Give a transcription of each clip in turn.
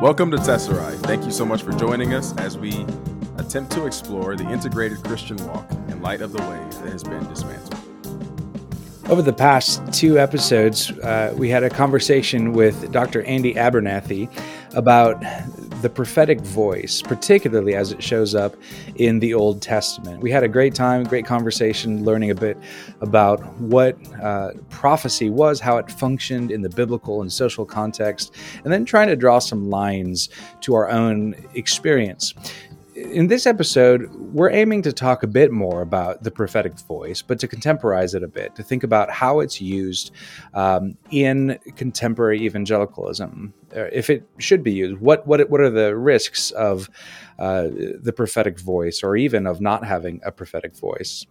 Welcome to Tesserae. Thank you so much for joining us as we attempt to explore the integrated Christian walk in light of the ways that has been dismantled. Over the past two episodes, uh, we had a conversation with Dr. Andy Abernethy about the prophetic voice, particularly as it shows up in the Old Testament. We had a great time, great conversation, learning a bit about what uh, prophecy was, how it functioned in the biblical and social context, and then trying to draw some lines to our own experience in this episode, we're aiming to talk a bit more about the prophetic voice, but to contemporize it a bit, to think about how it's used um, in contemporary evangelicalism, uh, if it should be used. What what what are the risks of uh, the prophetic voice, or even of not having a prophetic voice?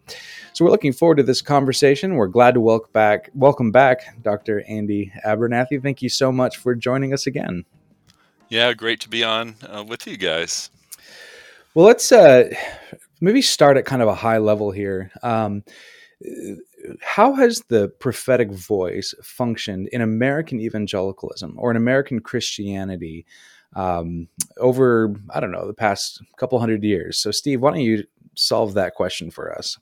So we're looking forward to this conversation. We're glad to welcome back, welcome back, Dr. Andy Abernethy. Thank you so much for joining us again. Yeah, great to be on uh, with you guys. Well, let's uh, maybe start at kind of a high level here. Um, how has the prophetic voice functioned in American evangelicalism or in American Christianity um, over, I don't know, the past couple hundred years? So, Steve, why don't you solve that question for us?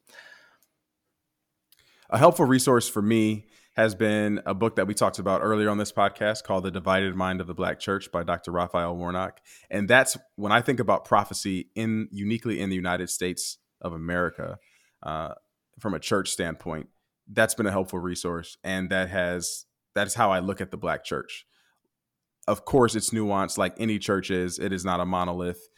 A helpful resource for me has been a book that we talked about earlier on this podcast called The Divided Mind of the Black Church by Dr. Raphael Warnock. And that's when I think about prophecy in uniquely in the United States of America, uh, from a church standpoint, that's been a helpful resource. And that has that's how I look at the black church. Of course, it's nuanced like any church is. It is not a monolith,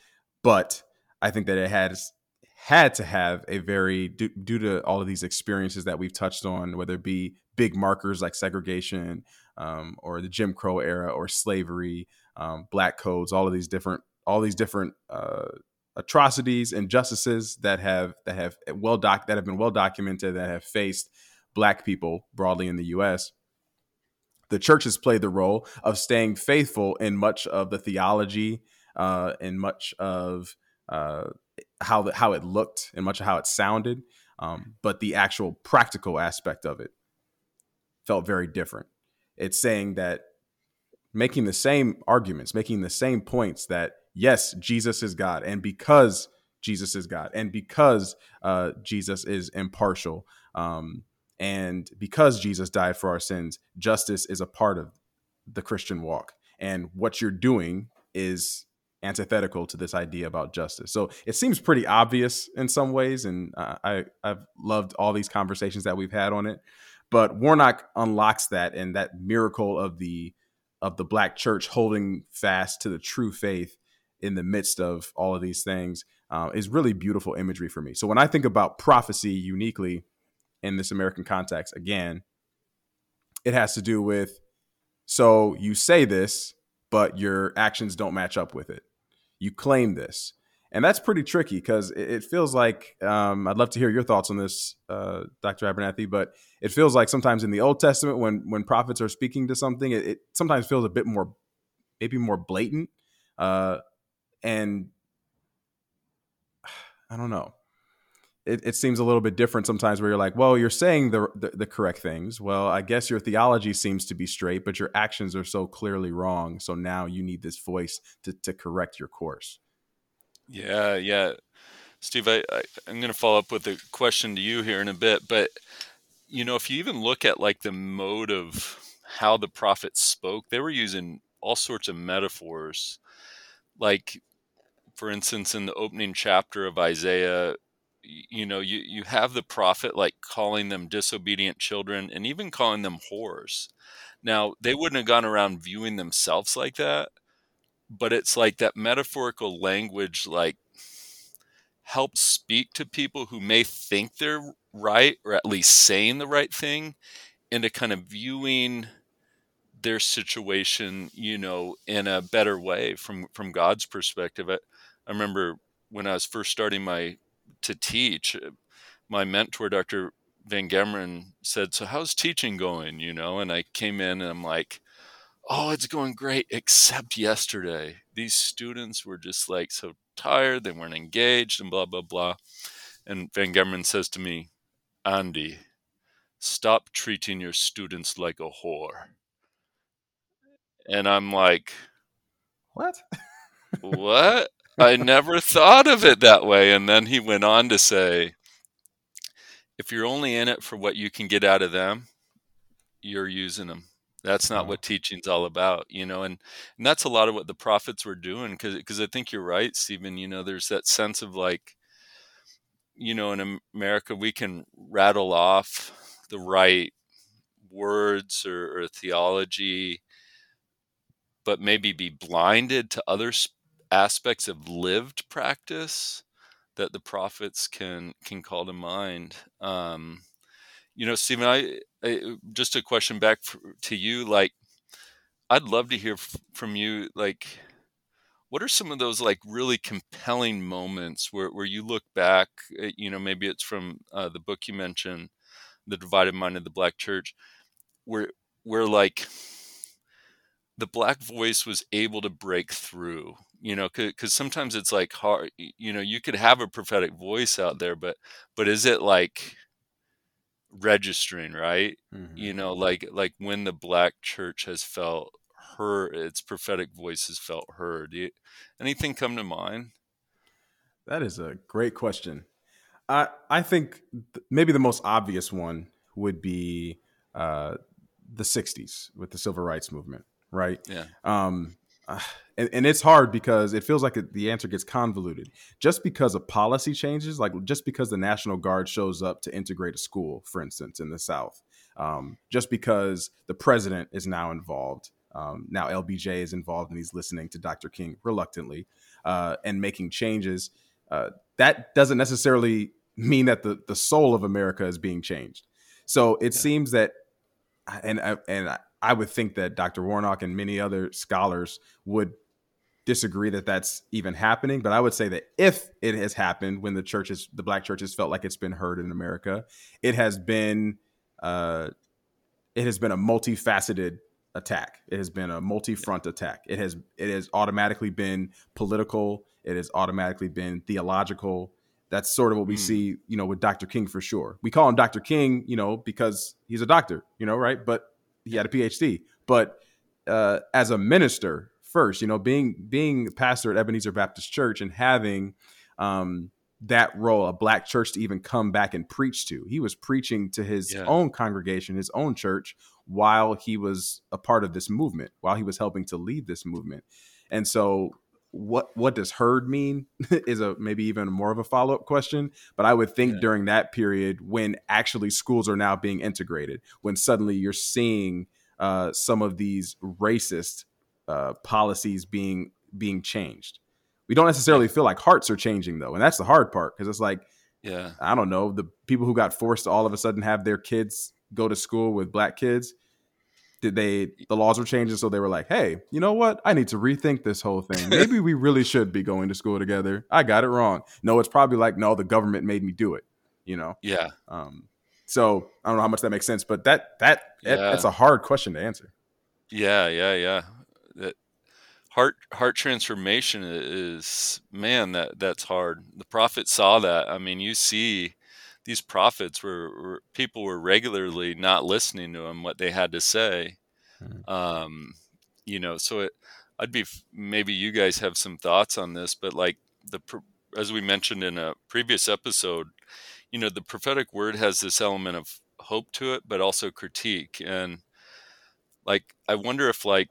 but I think that it has had to have a very due, due, to all of these experiences that we've touched on, whether it be big markers like segregation um, or the Jim Crow era or slavery, um, black codes, all of these different all these different uh, atrocities, injustices that have that have well doc that have been well documented that have faced black people broadly in the U.S. The church has played the role of staying faithful in much of the theology, uh, in much of uh, how the, how it looked and much of how it sounded, um, but the actual practical aspect of it felt very different. It's saying that making the same arguments, making the same points that yes, Jesus is God, and because Jesus is God, and because uh, Jesus is impartial, um, and because Jesus died for our sins, justice is a part of the Christian walk. And what you're doing is antithetical to this idea about justice. So it seems pretty obvious in some ways, and uh, I I've loved all these conversations that we've had on it. But Warnock unlocks that and that miracle of the of the black church holding fast to the true faith in the midst of all of these things uh, is really beautiful imagery for me. So when I think about prophecy uniquely in this American context, again, it has to do with so you say this, but your actions don't match up with it you claim this and that's pretty tricky because it, feels like um, I'd love to hear your thoughts on this, uh, Dr. Abernethy. But it feels like sometimes in the Old Testament, when when prophets are speaking to something, it, it sometimes feels a bit more, maybe more blatant, uh, and I don't know. It, it, seems a little bit different sometimes, where you're like, well, you're saying the, the the correct things. Well, I guess your theology seems to be straight, but your actions are so clearly wrong. So now you need this voice to to correct your course. Yeah, yeah. Steve, I, I, am going to follow up with a question to you here in a bit, but you know, if you even look at like the mode of how the prophets spoke, they were using all sorts of metaphors. Like, for instance, in the opening chapter of Isaiah, you know, you, you have the prophet like calling them disobedient children and even calling them whores. Now, they wouldn't have gone around viewing themselves like that, but it's like that metaphorical language like helps speak to people who may think they're right or at least saying the right thing into kind of viewing their situation you know in a better way from from god's perspective. I, I remember when i was first starting my to teach uh, my mentor dr van gemeren said so how's teaching going? You know and i came in and i'm like oh, it's going great, except yesterday. These students were just like so tired, they weren't engaged, and blah, blah, blah. And Van Gemeren says to me, Andy, stop treating your students like a whore. And I'm like, What? what? I never thought of it that way. And then he went on to say, if you're only in it for what you can get out of them, you're using them. That's not what teaching's all about, you know, and, and that's a lot of what the prophets were doing. Cause, cause I think you're right, Stephen, you know, there's that sense of like, you know, in America, we can rattle off the right words or, or theology, but maybe be blinded to other aspects of lived practice that the prophets can can call to mind. Um, you know, Stephen, I, I, just a question back for, to you. Like, I'd love to hear f- from you. Like, what are some of those like really compelling moments where where you look back? At, you know, maybe it's from uh, the book you mentioned, "The Divided Mind of the Black Church," where where like the black voice was able to break through you know because sometimes it's like hard you know you could have a prophetic voice out there but but is it like registering right mm-hmm. you know like like when the black church has felt heard its prophetic voices felt heard you, anything come to mind that is a great question i i think th- maybe the most obvious one would be uh the 60s with the civil rights movement right? Yeah. Um, uh, and, and, it's hard because it feels like it, the answer gets convoluted. Just because of policy changes, like just because the National Guard shows up to integrate a school, for instance, in the South, um, just because the president is now involved, um, now LBJ is involved and he's listening to Dr. King reluctantly uh, and making changes, uh, that doesn't necessarily mean that the, the soul of America is being changed. So it yeah. seems that, and and I would think that Dr. Warnock and many other scholars would disagree that that's even happening. But I would say that if it has happened when the churches, the black churches felt like it's been heard in America, it has been, uh, it has been a multifaceted attack. It has been a multi-front attack. It has it has automatically been political. It has automatically been theological. That's sort of what we mm. see, you know, with Dr. King for sure. We call him Dr. King, you know, because he's a doctor, you know, right? But he had a PhD. But uh, as a minister, first, you know, being being pastor at Ebenezer Baptist Church and having um, that role, a black church to even come back and preach to. He was preaching to his yeah. own congregation, his own church, while he was a part of this movement, while he was helping to lead this movement. And so what what does heard mean is a maybe even more of a follow-up question but i would think yeah. during that period when actually schools are now being integrated when suddenly you're seeing uh, some of these racist uh, policies being being changed. We don't necessarily feel like hearts are changing though and that's the hard part because it's like yeah. I don't know the people who got forced to all of a sudden have their kids go to school with black kids did they the laws were changing so they were like hey you know what? I need to rethink this whole thing. Maybe we really should be going to school together. I got it wrong. No it's probably like no the government made me do it you know? Yeah. Um so i don't know how much that makes sense but that that yeah. that's a hard question to answer. Yeah yeah yeah. That heart heart transformation is man that that's hard. The prophet saw that. I mean you see these prophets were, were, people were regularly not listening to them what they had to say mm-hmm. um, you know so it, i'd be maybe you guys have some thoughts on this but like the as we mentioned in a previous episode you know the prophetic word has this element of hope to it but also critique and like i wonder if like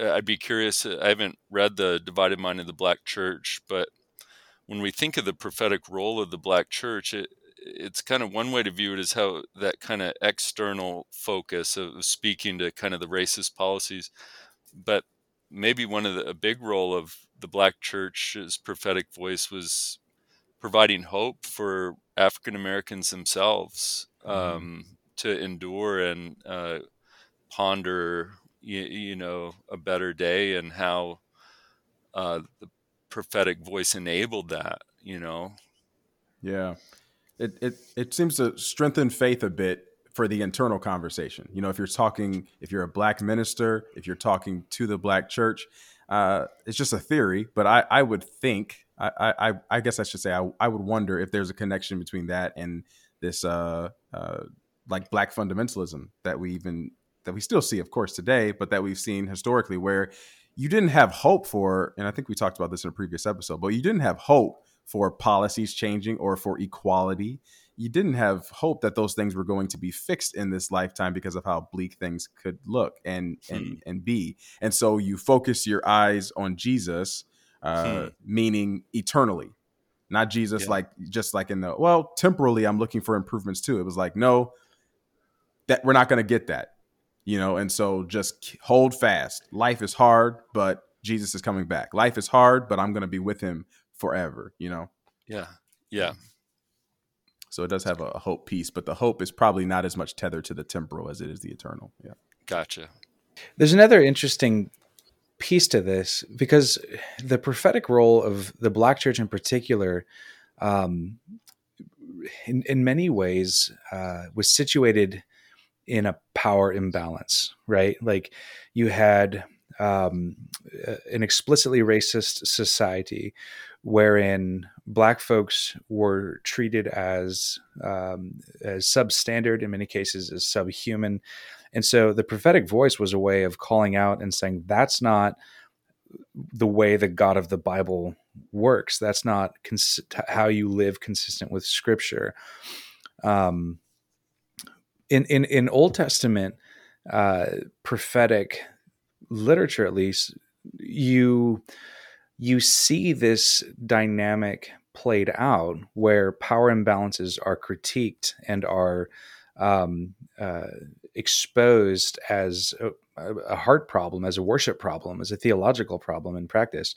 i'd be curious i haven't read the divided mind of the black church but when we think of the prophetic role of the black church it, it's kind of one way to view it is how that kind of external focus of speaking to kind of the racist policies but maybe one of the a big role of the black church's prophetic voice was providing hope for african americans themselves mm-hmm. um, to endure and uh, ponder you, you, know a better day and how uh, the prophetic voice enabled that you know yeah it, it it seems to strengthen faith a bit for the internal conversation. You know, if you're talking, if you're a black minister, if you're talking to the black church, uh, it's just a theory, but I, I would think, I, I, I guess I should say, I, I would wonder if there's a connection between that and this, uh, uh, like black fundamentalism that we even that we still see, of course, today, but that we've seen historically, where you didn't have hope for, and I think we talked about this in a previous episode, but you didn't have hope for policies changing or for equality. You didn't have hope that those things were going to be fixed in this lifetime because of how bleak things could look and hmm. and and be. And so you focus your eyes on Jesus, uh, hmm. meaning eternally, not Jesus yeah. like just like in the well temporally. I'm looking for improvements too. It was like no, that we're not going to get that you know and so just hold fast life is hard but jesus is coming back life is hard but i'm going to be with him forever you know? Yeah. Yeah. So it does have a hope piece but the hope is probably not as much tethered to the temporal as it is the eternal yeah. Gotcha. There's another interesting piece to this because the prophetic role of the black church in particular um, in, in many ways uh, was situated in a power imbalance, right? Like you had um, an explicitly racist society wherein black folks were treated as um, as substandard in many cases as subhuman. And so the prophetic voice was a way of calling out and saying that's not the way the god of the bible works. That's not cons- how you live consistent with scripture. Um, in in in Old Testament uh, prophetic literature, at least, you you see this dynamic played out where power imbalances are critiqued and are um, uh, exposed as a, a, heart problem, as a worship problem, as a theological problem in practice.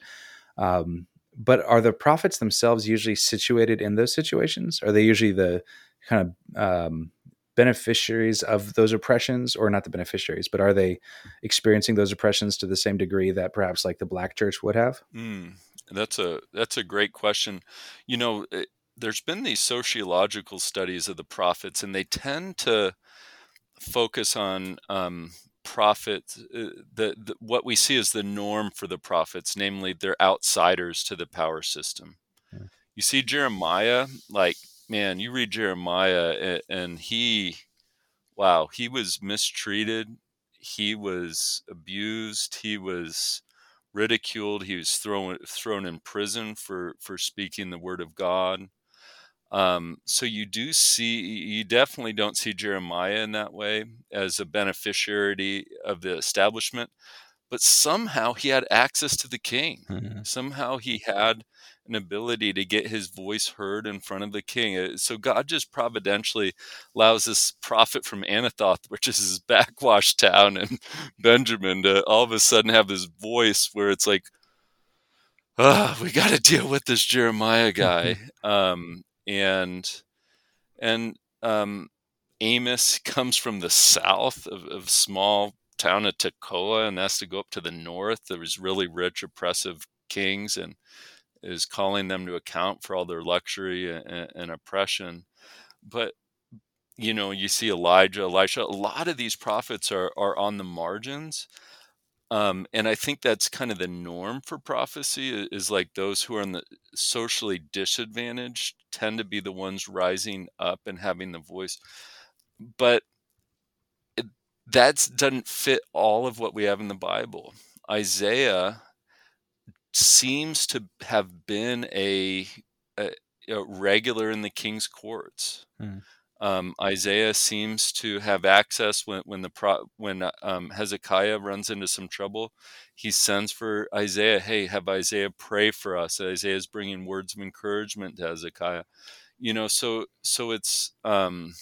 Um, but are the prophets themselves usually situated in those situations? Are they usually the kind of um, beneficiaries of those oppressions or not the beneficiaries but are they experiencing those oppressions to the same degree that perhaps like the black church would have? Mm, that's a that's a great question. You know it, there's been these sociological studies of the prophets and they tend to focus on um, prophets uh, the, the, what we see as the norm for the prophets namely they're outsiders to the power system. Yeah. you see jeremiah like man, you read Jeremiah and he, wow, he was mistreated. He was abused. He was ridiculed. He was thrown thrown in prison for for speaking the word of God. Um, so you do see, you definitely don't see Jeremiah in that way as a beneficiary of the establishment, but somehow he had access to the king. Mm-hmm. Somehow he had an ability to get his voice heard in front of the king. Uh, so God just providentially allows this prophet from Anathoth, which is his backwash town and Benjamin, to all of a sudden have this voice where it's like, oh, we got to deal with this Jeremiah guy. um, and, and, um, Amos comes from the south of, of small town of Tekoa and has to go up to the north. There was really rich, oppressive kings and is calling them to account for all their luxury and, and oppression. But you know, you see Elijah, Elisha. A lot of these prophets are are on the margins. Um, and I think that's kind of the norm for prophecy is like those who are in the socially disadvantaged tend to be the ones rising up and having the voice. But that doesn't fit all of what we have in the Bible. Isaiah seems to have been a, a, a regular in the king's courts. Mm. Um, Isaiah seems to have access when when the pro, when um, Hezekiah runs into some trouble. He sends for Isaiah. Hey, have Isaiah pray for us. Isaiah is bringing words of encouragement to Hezekiah. You know, so so it's um,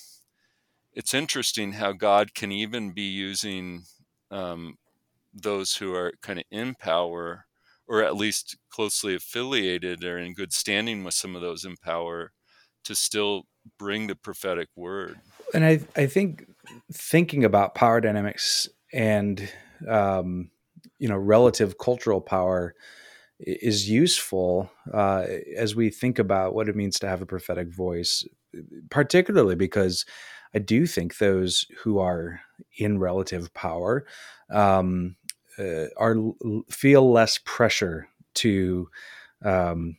it's interesting how God can even be using um, those who are kind of in power or at least closely affiliated or in good standing with some of those in power to still bring the prophetic word. And I, I think thinking about power dynamics and um, you know relative cultural power is useful uh, as we think about what it means to have a prophetic voice, particularly because I do think those who are in relative power um, uh, are feel less pressure to um,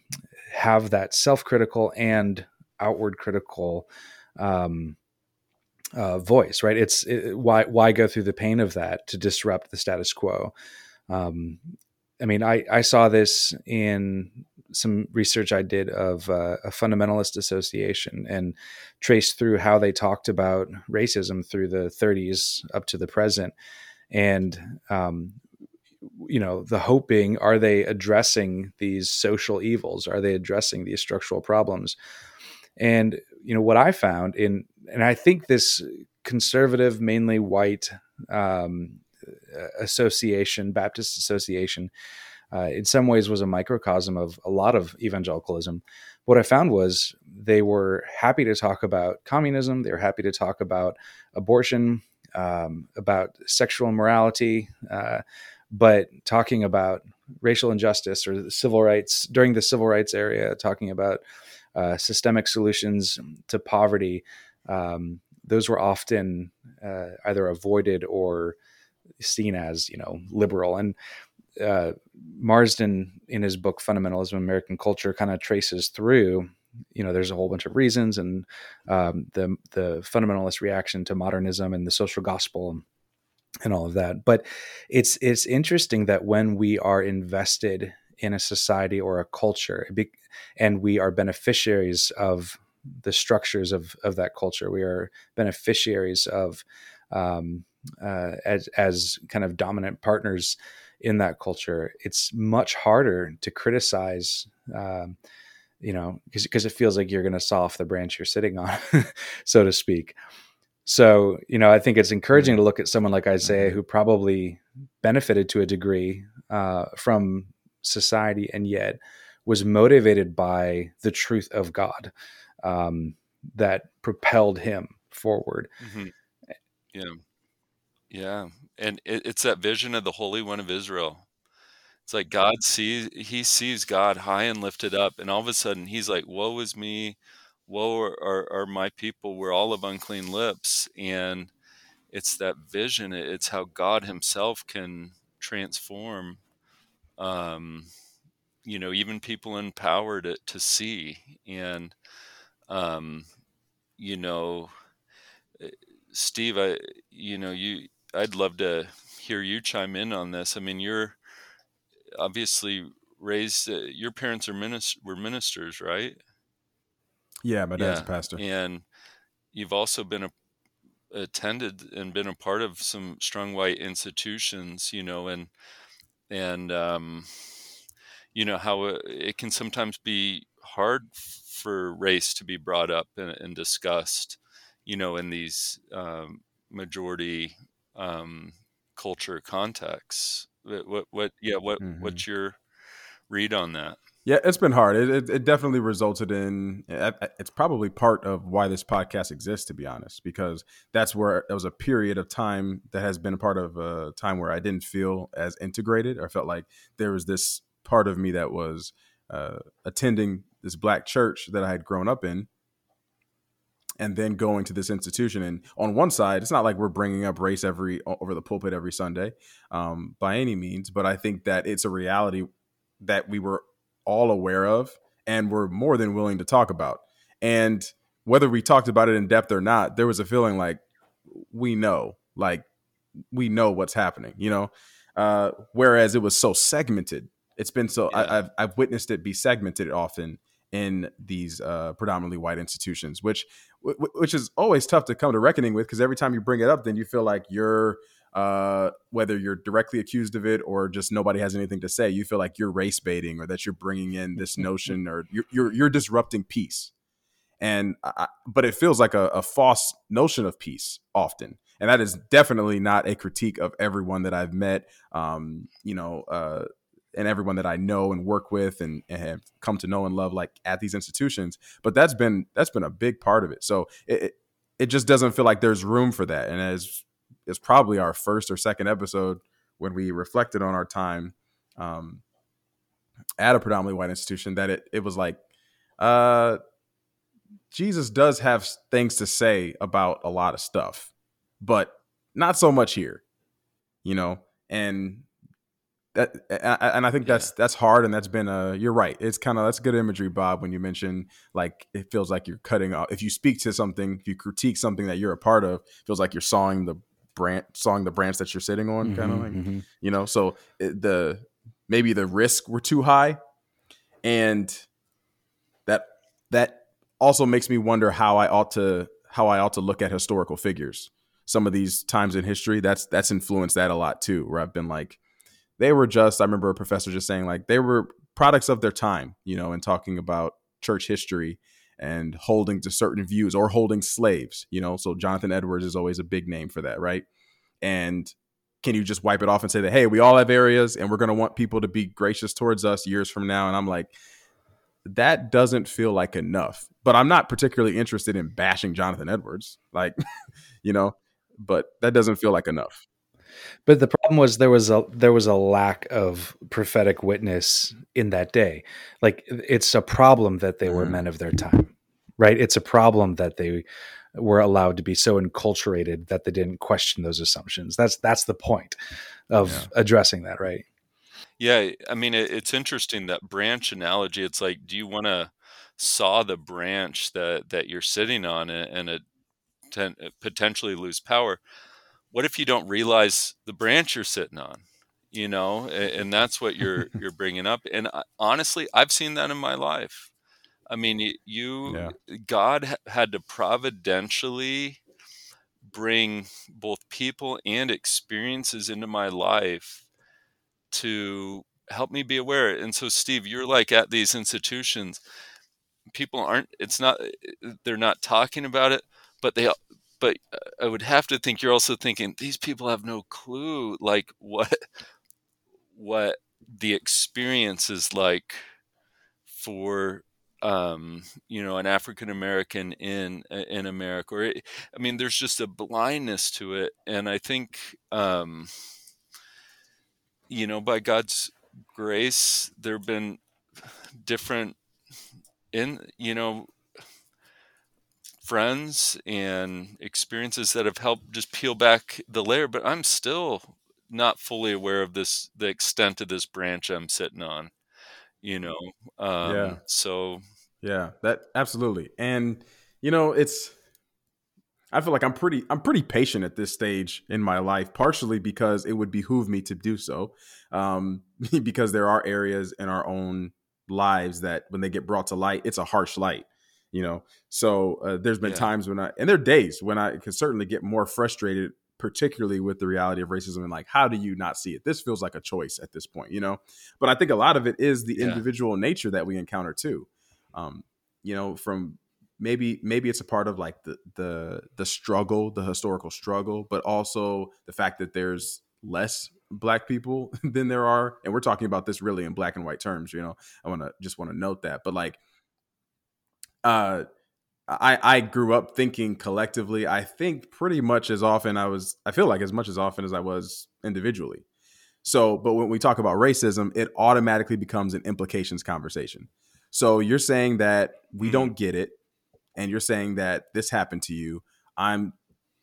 have that self-critical and outward critical um, uh, voice. Right? It's it, why why go through the pain of that to disrupt the status quo. Um, I mean, I, I saw this in some research I did of uh, a fundamentalist association and traced through how they talked about racism through the 30s up to the present. And, um, you know, the hope being, are they addressing these social evils? Are they addressing these structural problems? And, you know, what I found in, and I think this conservative, mainly white um, association, Baptist association, uh, in some ways was a microcosm of a lot of evangelicalism. What I found was they were happy to talk about communism. They were happy to talk about abortion, um, about sexual immorality, uh, but talking about racial injustice or civil rights during the civil rights area, talking about uh, systemic solutions to poverty. Um, those were often uh, either avoided or seen as you know liberal and uh, Marsden in his book Fundamentalism American Culture kind of traces through you know there's a whole bunch of reasons and um, the the fundamentalist reaction to modernism and the social gospel and all of that but it's it's interesting that when we are invested in a society or a culture and we are beneficiaries of the structures of of that culture we are beneficiaries of um, uh, as as kind of dominant partners in that culture, it's much harder to criticize. Um, you know, because because it feels like you're going to saw off the branch you're sitting on, so to speak. So, you know, I think it's encouraging to look at someone like Isaiah mm-hmm. who probably benefited to a degree uh, from society and yet was motivated by the truth of God um, that propelled him forward. Mm-hmm. Yeah. Yeah and it, it's that vision of the Holy One of Israel. It's like God sees he sees God high and lifted up, and all of a sudden he's like, "Woe is me, woe are, are, are my people. We're all of unclean lips." And it's that vision. It's how God Himself can transform, um, you know, even people in power to to see. And, um, you know, eh, Steve, I, you know, you I'd love to hear you chime in on this. I mean, you're obviously raised. Uh, your parents are minister were ministers, right? Yeah, my dad's yeah. a pastor, and you've also been a, attended and been a part of some strong white institutions. You know, and and um, you know how it, it can sometimes be hard for race to be brought up and, and discussed. You know, in these um, majority um, culture contexts. What, what, yeah, what, mm-hmm. what's your read on that? Yeah, it's been hard. It, it, it, definitely resulted in. It's probably part of why this podcast exists, to be honest, because that's where it was a period of time that has been a part of a time where I didn't feel as integrated. I felt like there was this part of me that was uh, attending this black church that I had grown up in, and then going to this institution. And on one side, it's not like we're bringing up race every over the pulpit every Sunday, um, by any means. But I think that it's a reality that we were all aware of and were more than willing to talk about. And whether we talked about it in depth or not, there was a feeling like we know, like we know what's happening, you know. Uh, whereas it was so segmented, it's been so yeah. I, I've I've witnessed it be segmented often in these uh, predominantly white institutions, which which is always tough to come to reckoning with because every time you bring it up, then you feel like you're uh, whether you're directly accused of it or just nobody has anything to say, you feel like you're race baiting or that you're bringing in this notion or you're you're, you're disrupting peace. And I, but it feels like a, a false notion of peace often, and that is definitely not a critique of everyone that I've met. Um, you know, uh, and everyone that I know and work with and, and, have come to know and love like at these institutions. But that's been that's been a big part of it. So it it just doesn't feel like there's room for that. And as it's probably our first or second episode when we reflected on our time um, at a predominantly white institution that it it was like uh, Jesus does have things to say about a lot of stuff, but not so much here, you know. And that and I think that's yeah. that's hard and that's been a you're right. It's kind of that's good imagery, Bob, when you mention like it feels like you're cutting off. If you speak to something, if you critique something that you're a part of, feels like you're sawing the branch, sawing the branch that you're sitting on, mm-hmm, kind of like mm-hmm. you know. So it, the maybe the risk were too high, and that that also makes me wonder how I ought to how I ought to look at historical figures. Some of these times in history, that's that's influenced that a lot too. Where I've been like, they were just. I remember a professor just saying like they were products of their time, you know, and talking about church history and holding to certain views or holding slaves, you know. So Jonathan Edwards is always a big name for that, right? And can you just wipe it off and say that hey, we all have areas and we're going to want people to be gracious towards us years from now? And I'm like, that doesn't feel like enough. But I'm not particularly interested in bashing Jonathan Edwards, like, you know, but that doesn't feel like enough. But the problem was there was a there was a lack of prophetic witness in that day. Like it's a problem that they were mm. men of their time, right? It's a problem that they were allowed to be so enculturated that they didn't question those assumptions. That's that's the point of yeah. addressing that, right? Yeah, I mean it, it's interesting that branch analogy. It's like, do you want to saw the branch that that you're sitting on and, and it potentially lose power? What if you don't realize the branch you're sitting on? You know mm-hmm. and, that's what you're you're bringing up and I, honestly i've seen that in my life. I mean you yeah. god had to providentially bring both people and experiences into my life to help me be aware and so steve you're like at these institutions. People aren't it's not uh, they're not talking about it but they but I would have to think you're also thinking these people have no clue like what what the experience is like for um, you know an African American in in America or I mean there's just a blindness to it and I think um, you know by God's grace there've been different in you know friends and experiences that have helped just peel back the layer but i'm still not fully aware of this the extent of this branch i'm sitting on you know um, yeah. so yeah that absolutely. And you know it's i feel like i'm pretty i'm pretty patient at this stage in my life partially because it would behoove me to do so um, because there are areas in our own lives that when they get brought to light it's a harsh light you know? So uh, there's been yeah. times when i and there are days when i can certainly get more frustrated particularly with the reality of racism and like how do you not see it? This feels like a choice at this point you know? But i think a lot of it is the yeah. individual nature that we encounter too. Um you know from maybe maybe it's a part of like the the the struggle the historical struggle but also the fact that there's less black people than there are and we're talking about this really in black and white terms you know? I want to just want to note that but like uh I, I grew up thinking collectively. I think pretty much as often I was, I feel like as much as often as I was individually. So, but when we talk about racism, it automatically becomes an implications conversation. So you're saying that we mm-hmm. don't get it, and you're saying that this happened to you. I'm.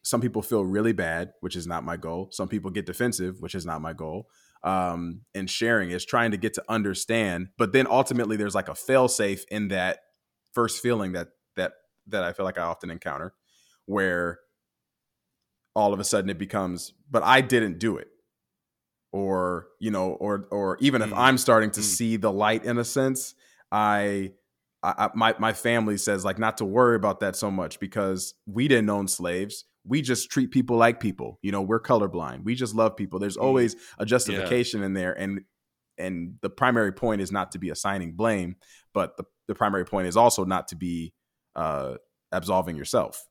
Some people feel really bad, which is not my goal. Some people get defensive, which is not my goal. Um, and sharing is trying to get to understand, but then ultimately there's like a fail safe in that first feeling that that that I feel like I often encounter, where all of a sudden it becomes, but I didn't do it, or you know, or or even mm. if I'm starting to mm. see the light in a sense, I, I, my my family says like not to worry about that so much because we didn't own slaves. We just treat people like people. You know, we're colorblind. We just love people. There's mm. always a justification yeah. in there, and and the primary point is not to be assigning blame, but the the primary point is also not to be uh, absolving yourself.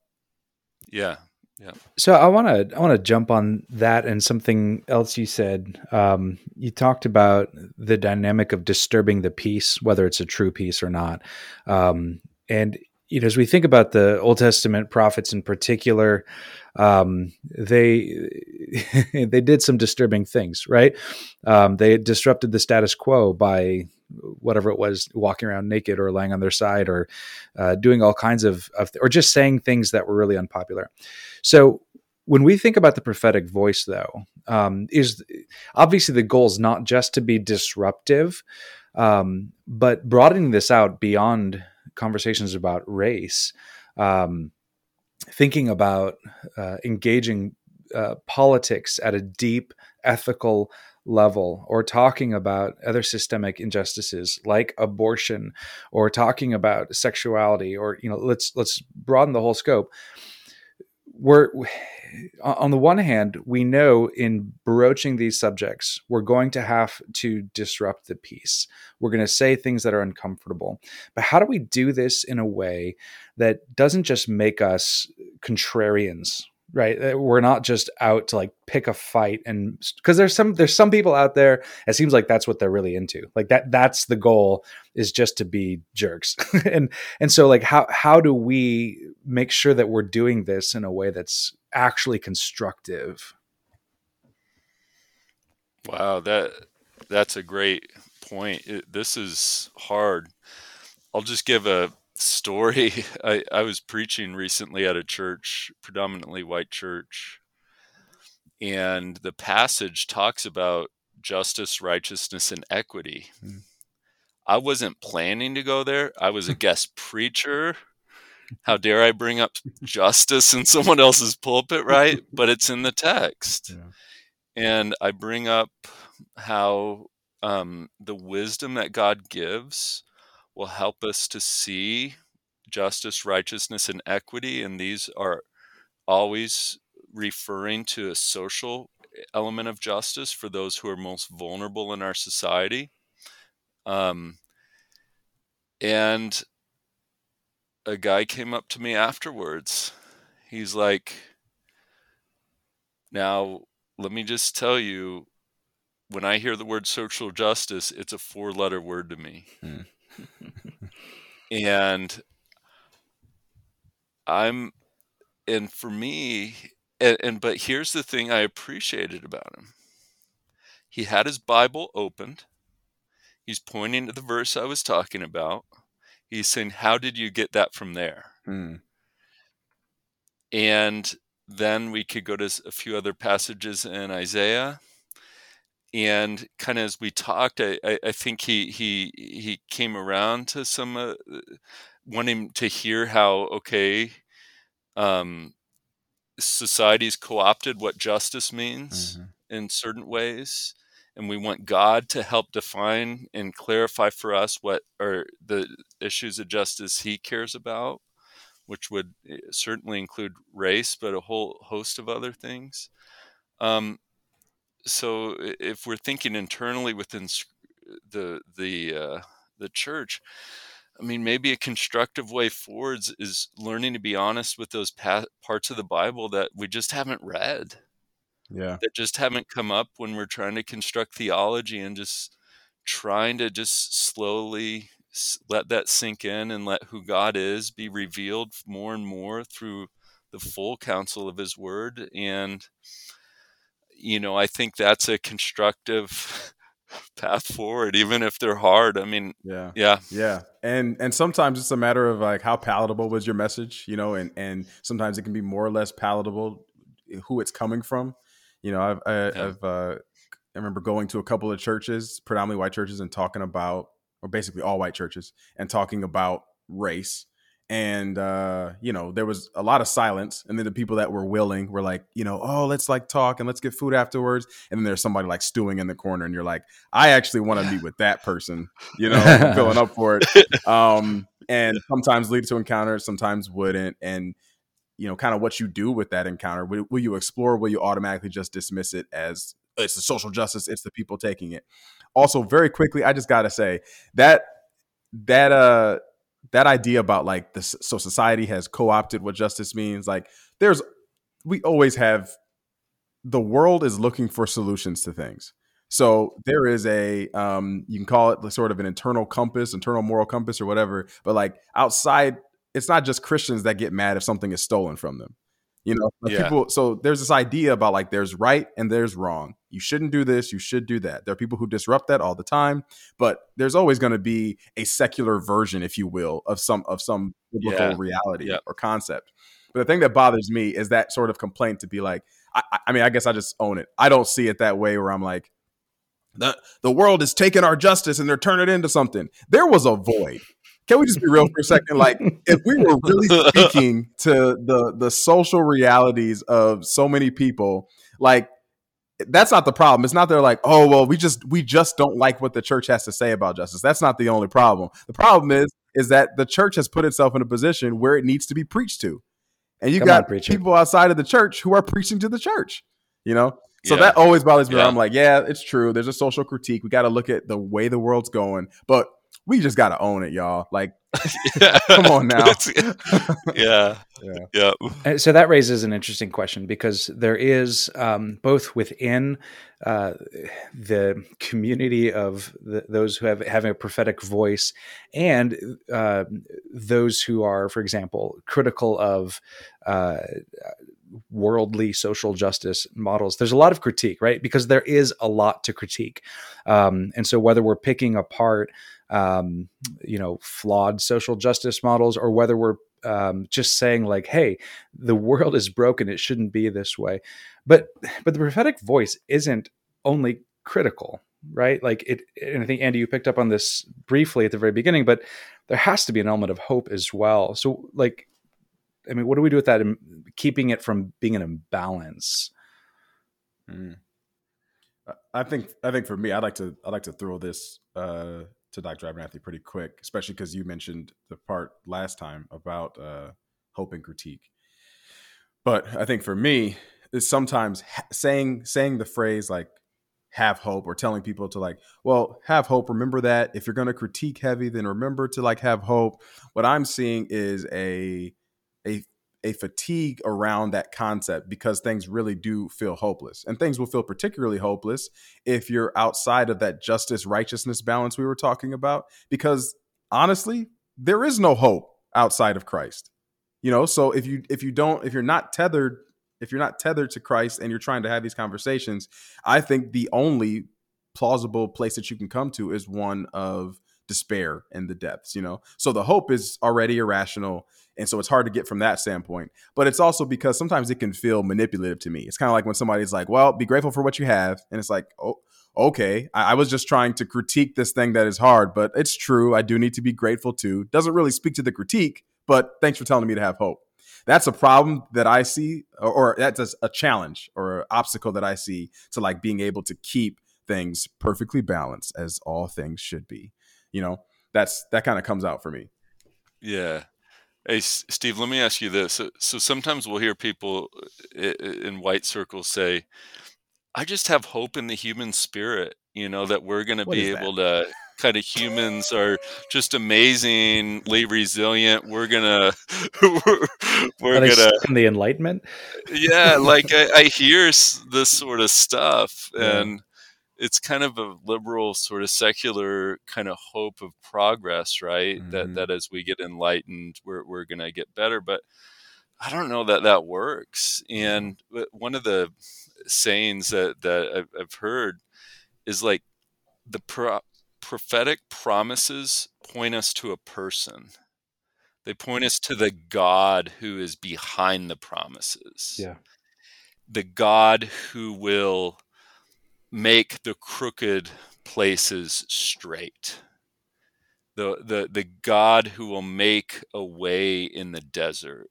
Yeah. Yeah. So I want to I want to jump on that and something else you said. Um, you talked about the dynamic of disturbing the peace, whether it's a true peace or not. Um, and you know, as we think about the Old Testament prophets in particular, um, they they did some disturbing things, right? Um, they disrupted the status quo by whatever it was, walking around naked or lying on their side or uh, doing all kinds of, of, or just saying things that were really unpopular. So when we think about the prophetic voice, though, um, is obviously the goal is not just to be disruptive, um, but broadening this out beyond conversations about race. Um, thinking about uh, engaging uh, politics at a deep ethical level or talking about other systemic injustices like abortion or talking about sexuality or you know let's let's broaden the whole scope we're on the one hand, we know in broaching these subjects, we're going to have to disrupt the peace. We're going to say things that are uncomfortable. But how do we do this in a way that doesn't just make us contrarians right? We're not just out to like pick a fight and because there's some there's some people out there it seems like that's what they're really into. Like that that's the goal is just to be jerks. And and so like how how do we make sure that we're doing this in a way that's actually constructive? Wow that that's a great point. It, this is hard. I'll just give a story. I, I was preaching recently at a church, predominantly white church, and the passage talks about justice, righteousness, and equity. Mm. I wasn't planning to go there. I was a guest preacher. How dare I bring up justice in someone else's pulpit, right? But it's in the text. Yeah. And I bring up how um, the wisdom that God gives will help us to see justice, righteousness, and equity. And these are always referring to a social element of justice for those who are most vulnerable in our society. Um, and a guy came up to me afterwards. He's like, Now, let me just tell you, when I hear the word social justice, it's a four letter word to me. Hmm and I'm, and for me, and, and but here's the thing I appreciated about him. He had his Bible opened. He's pointing to the verse I was talking about. He's saying, How did you get that from there? Hmm. And then we could go to a few other passages in Isaiah and kind of as we talked, I, I, I, think he he he came around to some uh, wanting to hear how okay, um, society's co-opted what justice means mm-hmm. in certain ways, and we want God to help define and clarify for us what are the issues of justice He cares about, which would eh, certainly include race, but a whole host of other things. Um, so if we're thinking internally within the the uh, the church, I mean, maybe a constructive way forwards is learning to be honest with those pa- parts of the Bible that we just haven't read. Yeah. That just haven't come up when we're trying to construct theology and just trying to just slowly let that sink in and let who God is be revealed more and more through the full counsel of his word and you know, I think that's a constructive path forward, even if they're hard. I mean, yeah, yeah, yeah. And and sometimes it's a matter of like how palatable was your message, you know, and and sometimes it can be more or less palatable who it's coming from. You know, I've I, have i have uh, I remember going to a couple of churches, predominantly white churches, and talking about, or basically all white churches, and talking about race and uh, you know there was a lot of silence and then the people that were willing were like you know oh let's like talk and let's get food afterwards and then there's somebody like stewing in the corner and you're like i actually want to meet with that person you know filling up for it. Um, and sometimes lead to encounters sometimes wouldn't and you know kind of what you do with that encounter will, will you explore will you automatically just dismiss it as it's the social justice it's the people taking it. Also very quickly i just gotta say that that uh that idea about like this so society has co-opted what justice means like there's we always have the world is looking for solutions to things. So there is a um you can call it sort of an internal compass internal moral compass or whatever but like outside it's not just christians that get mad if something is stolen from them you know, like yeah. people. So there's this idea about like there's right and there's wrong. You shouldn't do this. You should do that. There are people who disrupt that all the time, but there's always going to be a secular version, if you will, of some of some biblical yeah. reality or concept. But the thing that bothers me is that sort of complaint to be like, I, I mean, I guess I just own it. I don't see it that way where I'm like, the the world is taking our justice and they're turning it into something. There was a void can we just be real for a second? Like, if we were really speaking to the the social realities of so many people, like that's not the problem. It's not they're like, oh well, we just we just don't like what the church has to say about justice. That's not the only problem. The problem is is that the church has put itself in a position where it needs to be preached to, and you Come got on, people outside of the church who are preaching to the church. You know, so yeah. that always bothers me. Yeah. I'm like, yeah, it's true. There's a social critique. We got to look at the way the world's going, but we just got to own it, y'all. Like, come on now. yeah. yeah. Yeah. So that raises an interesting question because there is um, both within uh, the community of the, those who have having a prophetic voice and uh, those who are, for example, critical of uh, worldly social justice models there's a lot of critique right because there is a lot to critique um, and so whether we're picking apart um, you know flawed social justice models or whether we're um, just saying like hey the world is broken it shouldn't be this way but but the prophetic voice isn't only critical right like it and i think andy you picked up on this briefly at the very beginning but there has to be an element of hope as well so like I mean, what do we do with that? Keeping it from being an imbalance. Mm. I think I think for me, I'd like to I'd like to throw this uh, to Dr. Abernethy pretty quick, especially because you mentioned the part last time about uh, hope and critique. But I think for me, is sometimes ha- saying saying the phrase like have hope or telling people to like well have hope remember that if you're going to critique heavy then remember to like have hope what i'm seeing is a a fatigue around that concept because things really do feel hopeless. And things will feel particularly hopeless if you're outside of that justice righteousness balance we were talking about because honestly, there is no hope outside of Christ. You know, so if you if you don't if you're not tethered if you're not tethered to Christ and you're trying to have these conversations, I think the only plausible place that you can come to is one of despair and the depths, you know? So the hope is already irrational. And so it's hard to get from that standpoint. But it's also because sometimes it can feel manipulative to me. It's kind of like when somebody's like, well, be grateful for what you have. And it's like, oh, okay. I, I was just trying to critique this thing that is hard, but it's true. I do need to be grateful too. Doesn't really speak to the critique, but thanks for telling me to have hope. That's a problem that I see, or, or that's a challenge or an obstacle that I see to like being able to keep things perfectly balanced as all things should be you know, that's that kind of comes out for me. Yeah. Hey, Steve, let me ask you this. So, so sometimes we'll hear people uh, in white circles say, I just have hope in the human spirit, you know, that we're going to be able to kind of humans are just amazingly resilient. We're gonna, we're, we're gonna in the Enlightenment. Yeah, like I, I hear this sort of stuff, yeah. and it's kind of a liberal sort of secular kind of hope of progress right? Mm-hmm. that that as we get enlightened we're, we're going to get better but i don't know that that works and one of the sayings that that i've heard is like the pro- prophetic promises point us to a person. They point us to the god who is behind the promises. Yeah. The god who will make the crooked places straight. The, the, the God who will make a way in the desert.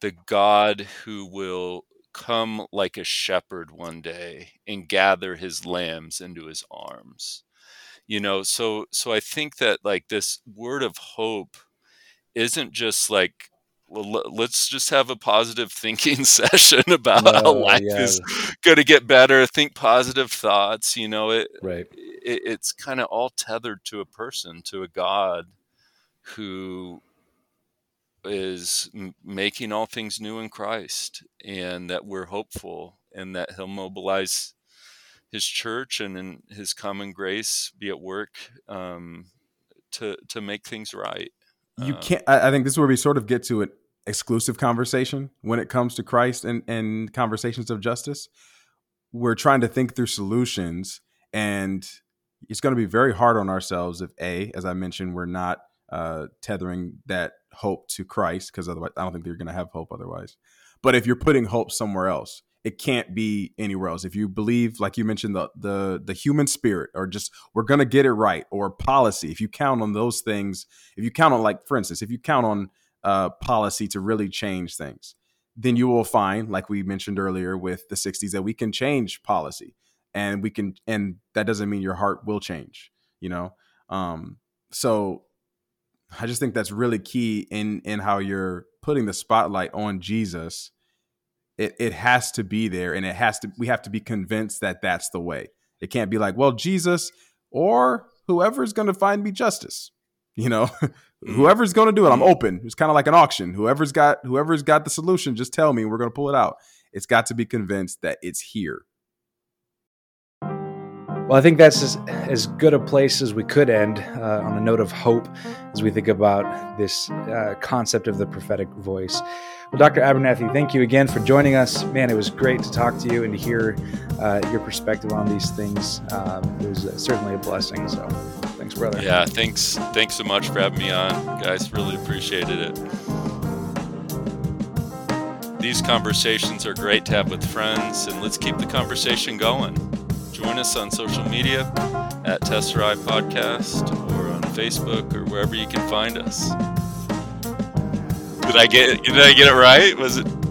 The God who will come like a shepherd one day and gather his lambs into his arms you know so so i think that like this word of hope isn't just like let's just have a positive thinking session about no, how life yeah. is going to get better. Think positive thoughts. You know, it, right. It, it's kind of all tethered to a person, to a God who is m- making all things new in Christ, and that we're hopeful, and that He'll mobilize His church and in His common grace be at work um, to to make things right. You uh, can't. I think this is where we sort of get to it exclusive conversation when it comes to Christ and, and conversations of justice. We're trying to think through solutions, and it's going to be very hard on ourselves if a, as I mentioned, we're not uh, tethering that hope to Christ, because otherwise, I don't think they're going to have hope otherwise. But if you're putting hope somewhere else, it can't be anywhere else. If you believe, like you mentioned, the the the human spirit, or just we're gonna get it right, or policy. If you count on those things, if you count on, like for instance, if you count on uh, policy to really change things, then you will find, like we mentioned earlier with the 60s, that we can change policy and we can, and that doesn't mean your heart will change, you know? Um, so I just think that's really key in, in how you're putting the spotlight on Jesus. It, it has to be there and it has to, we have to be convinced that that's the way. It can't be like, well, Jesus or whoever's going to find me justice, you know. Whoever's going to do it, I'm open. It's kind of like an auction. Whoever's got whoever's got the solution, just tell me. We're going to pull it out. It's got to be convinced that it's here. Well, I think that's as, as good a place as we could end uh, on a note of hope as we think about this uh, concept of the prophetic voice. Well, Dr. Abernethy, thank you again for joining us. Man, it was great to talk to you and to hear uh, your perspective on these things. Um, it was certainly a blessing. So Thanks, brother. Yeah, thanks. Thanks so much for having me on, guys. Really appreciated it. These conversations are great to have with friends, and let's keep the conversation going. Join us on social media at Tesserae Podcast or on Facebook or wherever you can find us. Did I get did I get it right? Was it